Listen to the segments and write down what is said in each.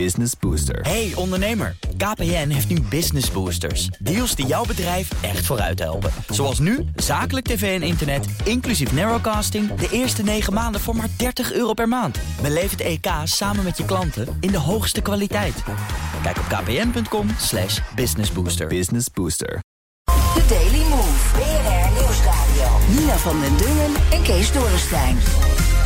Business Booster. Hey ondernemer, KPN heeft nu Business Boosters. Deals die jouw bedrijf echt vooruit helpen. Zoals nu, zakelijk tv en internet, inclusief narrowcasting... de eerste 9 maanden voor maar 30 euro per maand. Beleef het EK samen met je klanten in de hoogste kwaliteit. Kijk op kpn.com slash businessbooster. Business Booster. The Daily Move. BNR Nieuwsradio. Nina van den Dungen en Kees Dorrestein.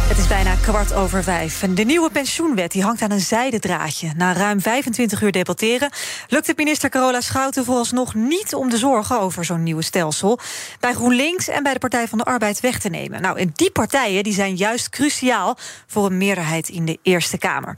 Het is bijna kwart over vijf. En de nieuwe pensioenwet die hangt aan een zijden draadje. Na ruim 25 uur debatteren lukt het minister Carola Schouten vooralsnog niet om de zorgen over zo'n nieuwe stelsel bij GroenLinks en bij de Partij van de Arbeid weg te nemen. Nou, en die partijen die zijn juist cruciaal voor een meerderheid in de Eerste Kamer.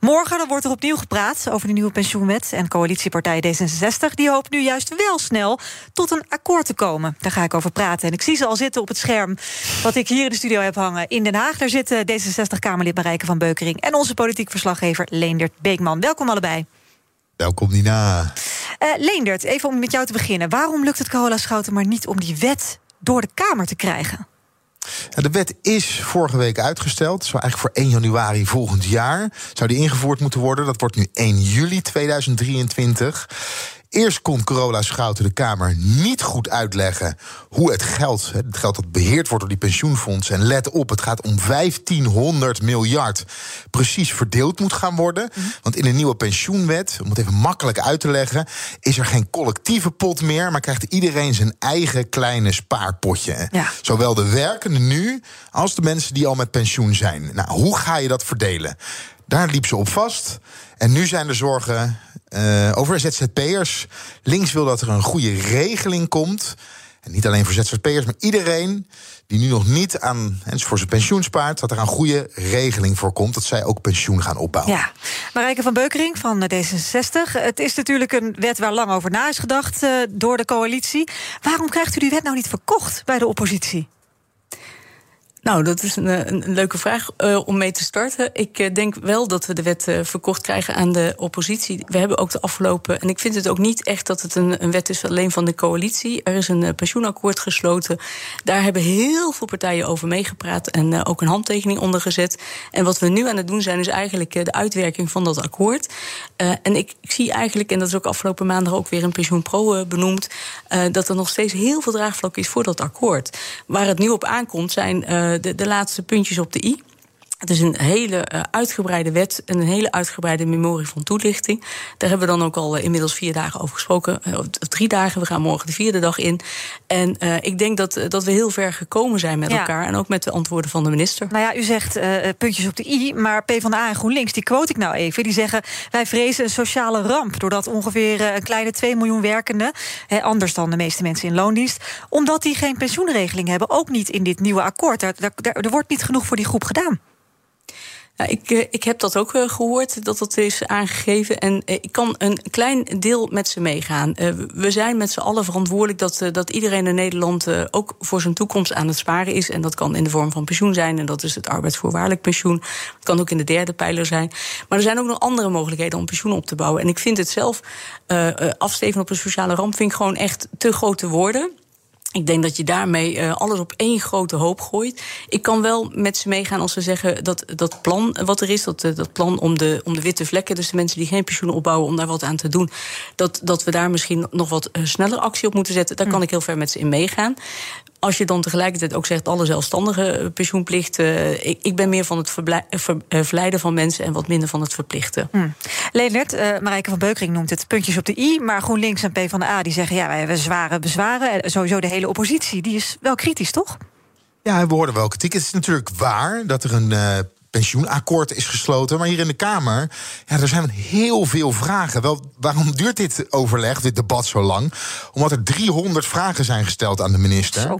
Morgen dan wordt er opnieuw gepraat over de nieuwe pensioenwet. En coalitiepartij D66 die hoopt nu juist wel snel tot een akkoord te komen. Daar ga ik over praten. En ik zie ze al zitten op het scherm wat ik hier in de studio heb hangen in Den Haag. Daar zitten D66-Kamerlid Marijke van Beukering en onze politiek verslaggever Leendert Beekman. Welkom allebei. Welkom Nina. Uh, Leendert, even om met jou te beginnen. Waarom lukt het Carola Schouten maar niet om die wet door de Kamer te krijgen? De wet is vorige week uitgesteld. Zou eigenlijk voor 1 januari volgend jaar zou die ingevoerd moeten worden. Dat wordt nu 1 juli 2023. Eerst kon Corolla Schouten de Kamer niet goed uitleggen hoe het geld, het geld dat beheerd wordt door die pensioenfondsen, en let op, het gaat om 1500 miljard, precies verdeeld moet gaan worden. Mhm. Want in de nieuwe pensioenwet, om het even makkelijk uit te leggen, is er geen collectieve pot meer, maar krijgt iedereen zijn eigen kleine spaarpotje. Ja. Zowel de werkenden nu als de mensen die al met pensioen zijn. Nou, hoe ga je dat verdelen? Daar liep ze op vast. En nu zijn er zorgen uh, over ZZP'ers. Links wil dat er een goede regeling komt. En niet alleen voor ZZP'ers, maar iedereen die nu nog niet aan en voor zijn pensioen spaart, dat er een goede regeling voor komt, dat zij ook pensioen gaan opbouwen. Ja, Marijke van Beukering van D66. Het is natuurlijk een wet waar lang over na is gedacht uh, door de coalitie. Waarom krijgt u die wet nou niet verkocht bij de oppositie? Nou, dat is een, een, leuke vraag uh, om mee te starten. Ik uh, denk wel dat we de wet uh, verkocht krijgen aan de oppositie. We hebben ook de afgelopen. En ik vind het ook niet echt dat het een, een wet is alleen van de coalitie. Er is een pensioenakkoord gesloten. Daar hebben heel veel partijen over meegepraat en ook een handtekening onder gezet. En wat we nu aan het doen zijn, is eigenlijk de uitwerking van dat akkoord. en ik, ik, zie eigenlijk, en dat is ook afgelopen maandag ook weer een pensioenpro benoemd, dat er nog steeds heel veel draagvlak is voor dat akkoord. Waar het nu op aankomt zijn de, de laatste puntjes op de i. Het is een hele uh, uitgebreide wet en een hele uitgebreide memorie van toelichting. Daar hebben we dan ook al uh, inmiddels vier dagen over gesproken. Uh, drie dagen, we gaan morgen de vierde dag in. En ik denk dat, dat we heel ver gekomen zijn met ja. elkaar. En ook met de antwoorden van de minister. Nou ja, u zegt puntjes op de i, maar PvdA en GroenLinks, die quote ik nou even. Die zeggen, wij vrezen een sociale ramp... doordat ongeveer een kleine 2 miljoen werkenden... anders dan de meeste mensen in loondienst... omdat die geen pensioenregeling hebben, ook niet in dit nieuwe akkoord. Er wordt niet genoeg voor die groep gedaan. Ik, ik heb dat ook gehoord, dat dat is aangegeven. En ik kan een klein deel met ze meegaan. We zijn met z'n allen verantwoordelijk dat, dat iedereen in Nederland ook voor zijn toekomst aan het sparen is. En dat kan in de vorm van pensioen zijn. En dat is het arbeidsvoorwaardelijk pensioen. Het kan ook in de derde pijler zijn. Maar er zijn ook nog andere mogelijkheden om pensioen op te bouwen. En ik vind het zelf, uh, afsteven op een sociale ramp, vind ik gewoon echt te grote woorden. Ik denk dat je daarmee uh, alles op één grote hoop gooit. Ik kan wel met ze meegaan als ze zeggen dat dat plan wat er is, dat, uh, dat plan om de, om de witte vlekken, dus de mensen die geen pensioen opbouwen, om daar wat aan te doen, dat, dat we daar misschien nog wat uh, sneller actie op moeten zetten. Daar kan ik heel ver met ze in meegaan. Als je dan tegelijkertijd ook zegt alle zelfstandige pensioenplicht. Uh, ik, ik, ben meer van het ver, verleiden van mensen en wat minder van het verplichten. Hmm. Leonard, uh, Marijke van Beukering noemt het puntjes op de i. Maar GroenLinks en PvdA die zeggen ja, wij hebben zware bezwaren. Sowieso de hele oppositie, die is wel kritisch, toch? Ja, we hoorden wel kritiek. Het is natuurlijk waar dat er een uh, pensioenakkoord is gesloten. Maar hier in de Kamer, ja, er zijn heel veel vragen. Wel, waarom duurt dit overleg, dit debat zo lang? Omdat er 300 vragen zijn gesteld aan de minister. Zo.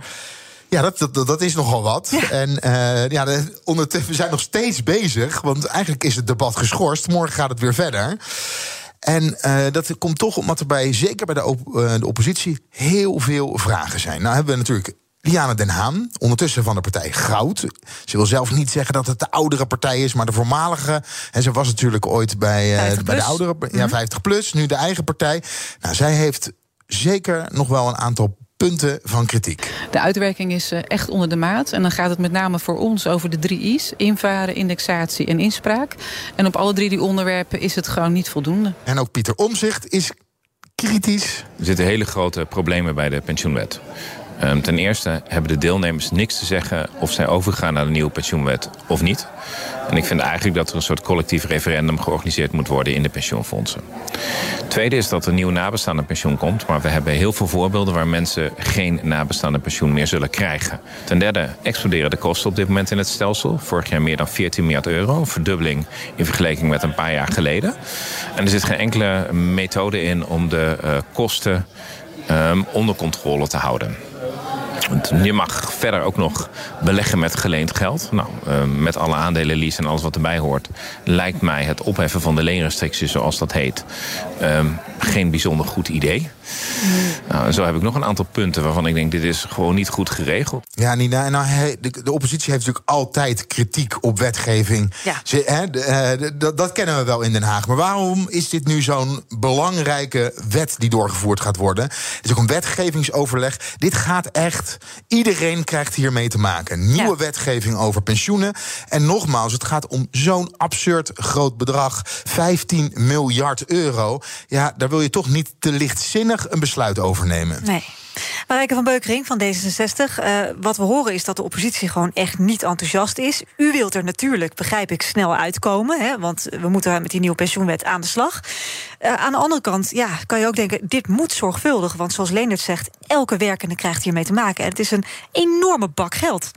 Ja, dat, dat, dat is nogal wat. Ja. En uh, ja, de, ondertussen, we zijn nog steeds bezig. Want eigenlijk is het debat geschorst. Morgen gaat het weer verder. En uh, dat komt toch omdat er bij, zeker bij de, op, uh, de oppositie, heel veel vragen zijn. Nou hebben we natuurlijk Liane Den Haan, ondertussen van de partij Goud. Ze wil zelf niet zeggen dat het de oudere partij is, maar de voormalige. En ze was natuurlijk ooit bij, uh, bij de oudere, ja, 50 plus, nu de eigen partij. Nou, zij heeft zeker nog wel een aantal punten van kritiek. De uitwerking is eh, echt onder de maat. En dan gaat het met name voor ons over de drie I's: invaren, indexatie en inspraak. En op alle drie die onderwerpen is het gewoon niet voldoende. En ook Pieter Omzicht is kritisch. Er zitten hele grote problemen bij de pensioenwet. Um, ten eerste hebben de deelnemers niks te zeggen of zij overgaan naar de nieuwe pensioenwet of niet. En ik vind eigenlijk dat er een soort collectief referendum georganiseerd moet worden in de pensioenfondsen. Tweede is dat er een nieuw nabestaande pensioen komt. Maar we hebben heel veel voorbeelden waar mensen geen nabestaande pensioen meer zullen krijgen. Ten derde exploderen de kosten op dit moment in het stelsel. Vorig jaar meer dan 14 miljard euro. Een verdubbeling in vergelijking met een paar jaar geleden. En er zit geen enkele methode in om de uh, kosten um, onder controle te houden. Je mag verder ook nog beleggen met geleend geld. Nou, ehm, met alle aandelen, lease en alles wat erbij hoort... lijkt mij het opheffen van de leenrestricties, zoals dat heet... Ehm, geen bijzonder goed idee. Nou, zo heb ik nog een aantal punten waarvan ik denk... dit is gewoon niet goed geregeld. Ja, Nina, nou, de, de oppositie heeft natuurlijk altijd kritiek op wetgeving. Ja. Ze, hè, de, eh, de, dat kennen we wel in Den Haag. Maar waarom is dit nu zo'n belangrijke wet die doorgevoerd gaat worden? Het is ook een wetgevingsoverleg. Dit gaat echt... Iedereen krijgt hiermee te maken. Nieuwe wetgeving over pensioenen. En nogmaals, het gaat om zo'n absurd groot bedrag. 15 miljard euro. Ja, daar wil je toch niet te lichtzinnig een besluit over nemen. Nee. Marijke van Beukering van D66. Uh, wat we horen is dat de oppositie gewoon echt niet enthousiast is. U wilt er natuurlijk, begrijp ik, snel uitkomen. Hè, want we moeten met die nieuwe pensioenwet aan de slag. Uh, aan de andere kant ja, kan je ook denken, dit moet zorgvuldig. Want zoals Leendert zegt, elke werkende krijgt hiermee te maken. En het is een enorme bak geld.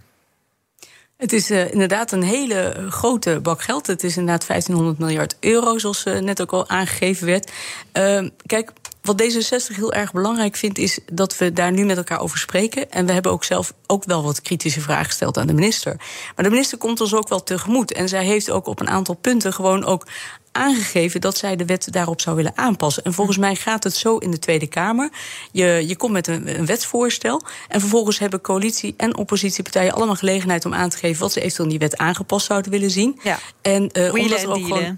Het is uh, inderdaad een hele grote bak geld. Het is inderdaad 1500 miljard euro, zoals net ook al aangegeven werd. Uh, kijk, wat D66 heel erg belangrijk vindt, is dat we daar nu met elkaar over spreken. En we hebben ook zelf ook wel wat kritische vragen gesteld aan de minister. Maar de minister komt ons ook wel tegemoet. En zij heeft ook op een aantal punten gewoon ook aangegeven dat zij de wet daarop zou willen aanpassen. En volgens mij gaat het zo in de Tweede Kamer. Je, je komt met een, een wetsvoorstel. En vervolgens hebben coalitie en oppositiepartijen allemaal gelegenheid om aan te geven wat ze eventueel in die wet aangepast zouden willen zien. Ja. En uh, omdat er ook gewoon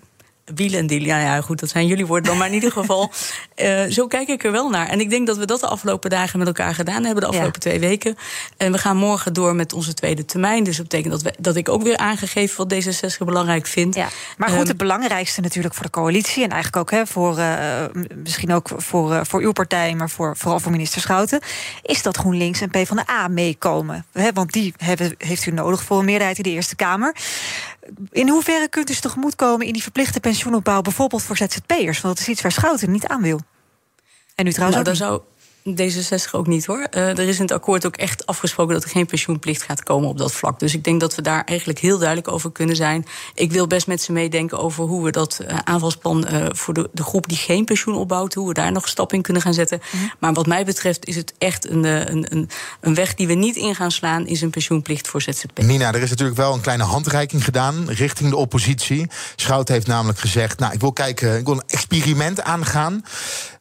wielen en dealen. Ja, ja, goed, dat zijn jullie woorden dan. Maar in ieder geval, uh, zo kijk ik er wel naar. En ik denk dat we dat de afgelopen dagen met elkaar gedaan hebben, de afgelopen ja. twee weken. En we gaan morgen door met onze tweede termijn. Dus dat betekent dat, we, dat ik ook weer aangegeven wat D66 belangrijk vindt. Ja. Maar goed, um, het belangrijkste natuurlijk voor de coalitie. En eigenlijk ook hè, voor, uh, misschien ook voor, uh, voor uw partij, maar voor, vooral voor minister Schouten. Is dat GroenLinks en PvdA meekomen? Hè, want die hebben, heeft u nodig voor een meerderheid in de Eerste Kamer. In hoeverre kunt u tegemoetkomen in die verplichte pensioenopbouw, bijvoorbeeld voor ZZP'ers? Want dat is iets waar Schouten niet aan wil. En u trouwens nou, ook zou D66 ook niet hoor. Uh, er is in het akkoord ook echt afgesproken dat er geen pensioenplicht gaat komen op dat vlak. Dus ik denk dat we daar eigenlijk heel duidelijk over kunnen zijn. Ik wil best met ze meedenken over hoe we dat uh, aanvalsplan uh, voor de, de, groep die geen pensioen opbouwt, hoe we daar nog stap in kunnen gaan zetten. Mm -hmm. Maar wat mij betreft is het echt een, een, een, een, weg die we niet in gaan slaan, is een pensioenplicht voor ZZP. Nina, er is natuurlijk wel een kleine handreiking gedaan richting de oppositie. Schout heeft namelijk gezegd: Nou, ik wil kijken, ik wil een experiment aangaan.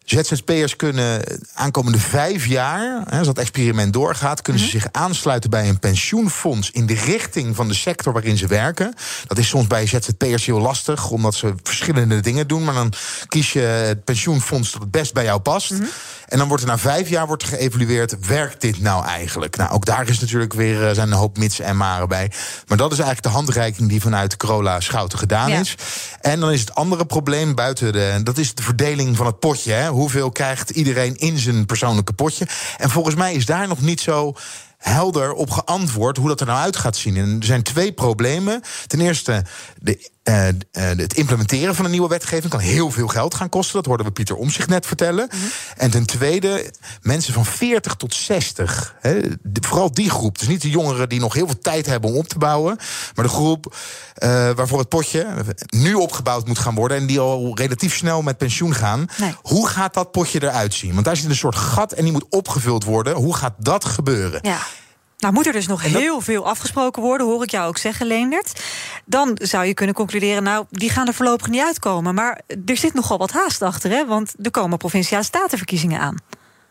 ZZP'ers kunnen aankomende vijf jaar, als dat experiment doorgaat, kunnen ze zich aansluiten bij een pensioenfonds in de richting van de sector waarin ze werken. Dat is soms bij ZZP'ers heel lastig, omdat ze verschillende dingen doen. Maar dan kies je het pensioenfonds dat het best bij jou past. Mm -hmm. En dan wordt er na vijf jaar wordt geëvalueerd, werkt dit nou eigenlijk? Nou, ook daar is natuurlijk weer zijn een hoop mits en maren bij. Maar dat is eigenlijk de handreiking die vanuit Corolla Schouten gedaan ja. is. En dan is het andere probleem buiten de, dat is de verdeling van het potje. Hè? Hoeveel krijgt iedereen in zijn persoonlijke potje? En volgens mij is daar nog niet zo helder op geantwoord hoe dat er nou uit gaat zien. En er zijn twee problemen. Ten eerste, de, uh, uh, het implementeren van een nieuwe wetgeving kan heel veel geld gaan kosten. Dat hoorden we Pieter om zich net vertellen. Mm -hmm. En ten tweede, mensen van 40 tot 60. Hè, de, vooral die groep. Dus niet de jongeren die nog heel veel tijd hebben om op te bouwen. Maar de groep uh, waarvoor het potje nu opgebouwd moet gaan worden. En die al relatief snel met pensioen gaan. Nee. Hoe gaat dat potje eruit zien? Want daar zit een soort gat en die moet opgevuld worden. Hoe gaat dat gebeuren? Ja. Nou moet er dus nog dat... heel veel afgesproken worden, hoor ik jou ook zeggen, Leendert. Dan zou je kunnen concluderen, nou, die gaan er voorlopig niet uitkomen. Maar er zit nogal wat haast achter, hè? want er komen provinciale statenverkiezingen aan.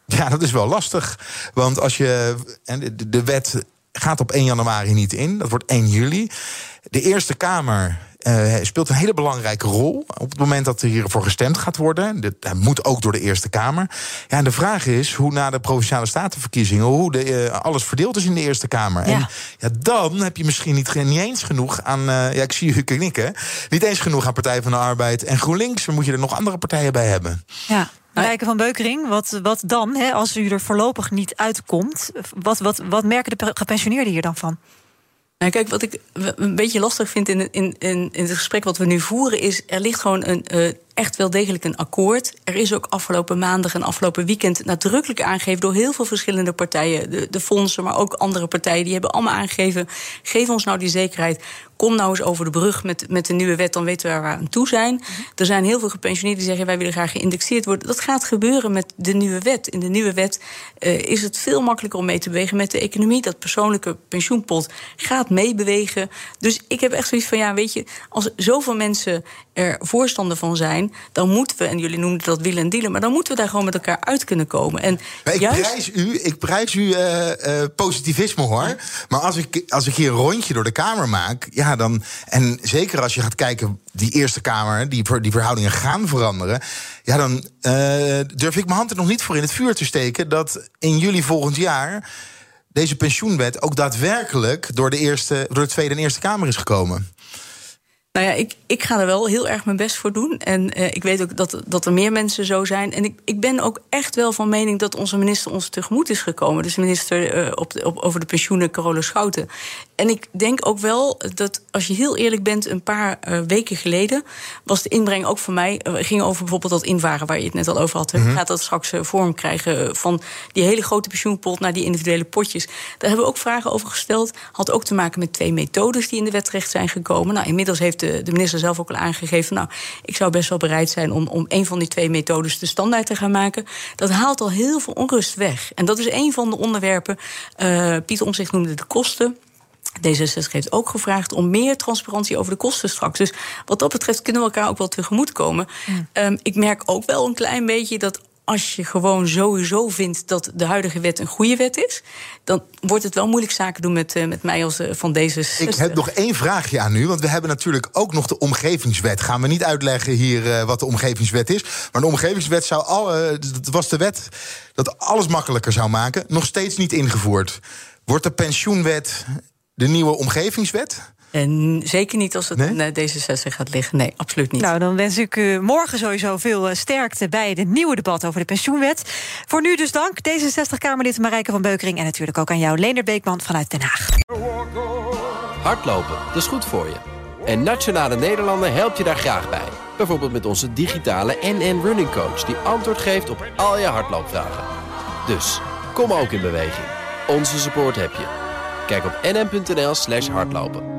Ja, dat is wel lastig. Want als je. De wet gaat op 1 januari niet in, dat wordt 1 juli. De Eerste Kamer uh, speelt een hele belangrijke rol op het moment dat er hiervoor gestemd gaat worden. Dat moet ook door de Eerste Kamer. Ja, en de vraag is hoe na de provinciale statenverkiezingen, hoe de, uh, alles verdeeld is in de Eerste Kamer. Ja. En ja, dan heb je misschien niet, niet eens genoeg aan. Uh, ja, ik zie u knikken. Niet eens genoeg aan Partij van de Arbeid en GroenLinks. Dan moet je er nog andere partijen bij hebben. Ja. Rijken van Beukering, wat, wat dan, hè, als u er voorlopig niet uitkomt? Wat, wat, wat merken de gepensioneerden hier dan van? Nou, kijk, wat ik een beetje lastig vind in, in, in, in het gesprek wat we nu voeren, is er ligt gewoon een, uh, echt wel degelijk een akkoord. Er is ook afgelopen maandag en afgelopen weekend nadrukkelijk aangegeven door heel veel verschillende partijen, de, de fondsen, maar ook andere partijen, die hebben allemaal aangegeven: geef ons nou die zekerheid. Kom nou eens over de brug met, met de nieuwe wet, dan weten we waar we aan toe zijn. Er zijn heel veel gepensioneerden die zeggen: wij willen graag geïndexeerd worden. Dat gaat gebeuren met de nieuwe wet. In de nieuwe wet uh, is het veel makkelijker om mee te bewegen met de economie. Dat persoonlijke pensioenpot gaat meebewegen. Dus ik heb echt zoiets van: ja, weet je, als zoveel mensen er voorstander van zijn, dan moeten we, en jullie noemden dat wielen en dealen, maar dan moeten we daar gewoon met elkaar uit kunnen komen. En ik, juist... prijs u, ik prijs u uh, uh, positivisme hoor. Maar als ik, als ik hier een rondje door de Kamer maak, ja, dan. En zeker als je gaat kijken, die Eerste Kamer, die, die verhoudingen gaan veranderen. Ja, dan uh, durf ik mijn hand er nog niet voor in het vuur te steken dat in juli volgend jaar deze pensioenwet ook daadwerkelijk door de, eerste, door de Tweede en Eerste Kamer is gekomen. Nou ja, ik, ik ga er wel heel erg mijn best voor doen. En uh, ik weet ook dat, dat er meer mensen zo zijn. En ik, ik ben ook echt wel van mening dat onze minister ons tegemoet is gekomen. Dus minister uh, op, op, over de pensioenen, Carola Schouten. En ik denk ook wel dat als je heel eerlijk bent, een paar uh, weken geleden was de inbreng ook voor mij. Uh, ging over bijvoorbeeld dat invaren waar je het net al over had. Mm -hmm. Gaat dat straks vorm krijgen van die hele grote pensioenpot naar die individuele potjes? Daar hebben we ook vragen over gesteld. Had ook te maken met twee methodes die in de wet terecht zijn gekomen. Nou, inmiddels heeft de, de minister zelf ook al aangegeven. Nou, ik zou best wel bereid zijn om, om een van die twee methodes de standaard te gaan maken. Dat haalt al heel veel onrust weg. En dat is een van de onderwerpen. Uh, Pieter Omzicht noemde de kosten. D66 heeft ook gevraagd om meer transparantie over de kosten straks. Dus wat dat betreft kunnen we elkaar ook wel tegemoetkomen. Mm. Um, ik merk ook wel een klein beetje dat als je gewoon sowieso vindt dat de huidige wet een goede wet is, dan wordt het wel moeilijk zaken doen met, uh, met mij als uh, van deze. Ik heb nog één vraagje aan u, want we hebben natuurlijk ook nog de omgevingswet. Gaan we niet uitleggen hier uh, wat de omgevingswet is, maar de omgevingswet zou alle, dat was de wet dat alles makkelijker zou maken, nog steeds niet ingevoerd. Wordt de pensioenwet de nieuwe omgevingswet? En zeker niet als het nee? naar D66 gaat liggen. Nee, absoluut niet. Nou, dan wens ik u morgen sowieso veel sterkte bij het nieuwe debat over de pensioenwet. Voor nu dus dank. D66-Kamerlid Marijke van Beukering. En natuurlijk ook aan jou, Leender Beekman vanuit Den Haag. Hardlopen, dat is goed voor je. En Nationale Nederlanden helpt je daar graag bij. Bijvoorbeeld met onze digitale NN Running Coach... die antwoord geeft op al je hardloopvragen. Dus, kom ook in beweging. Onze support heb je. Kijk op nn.nl slash hardlopen.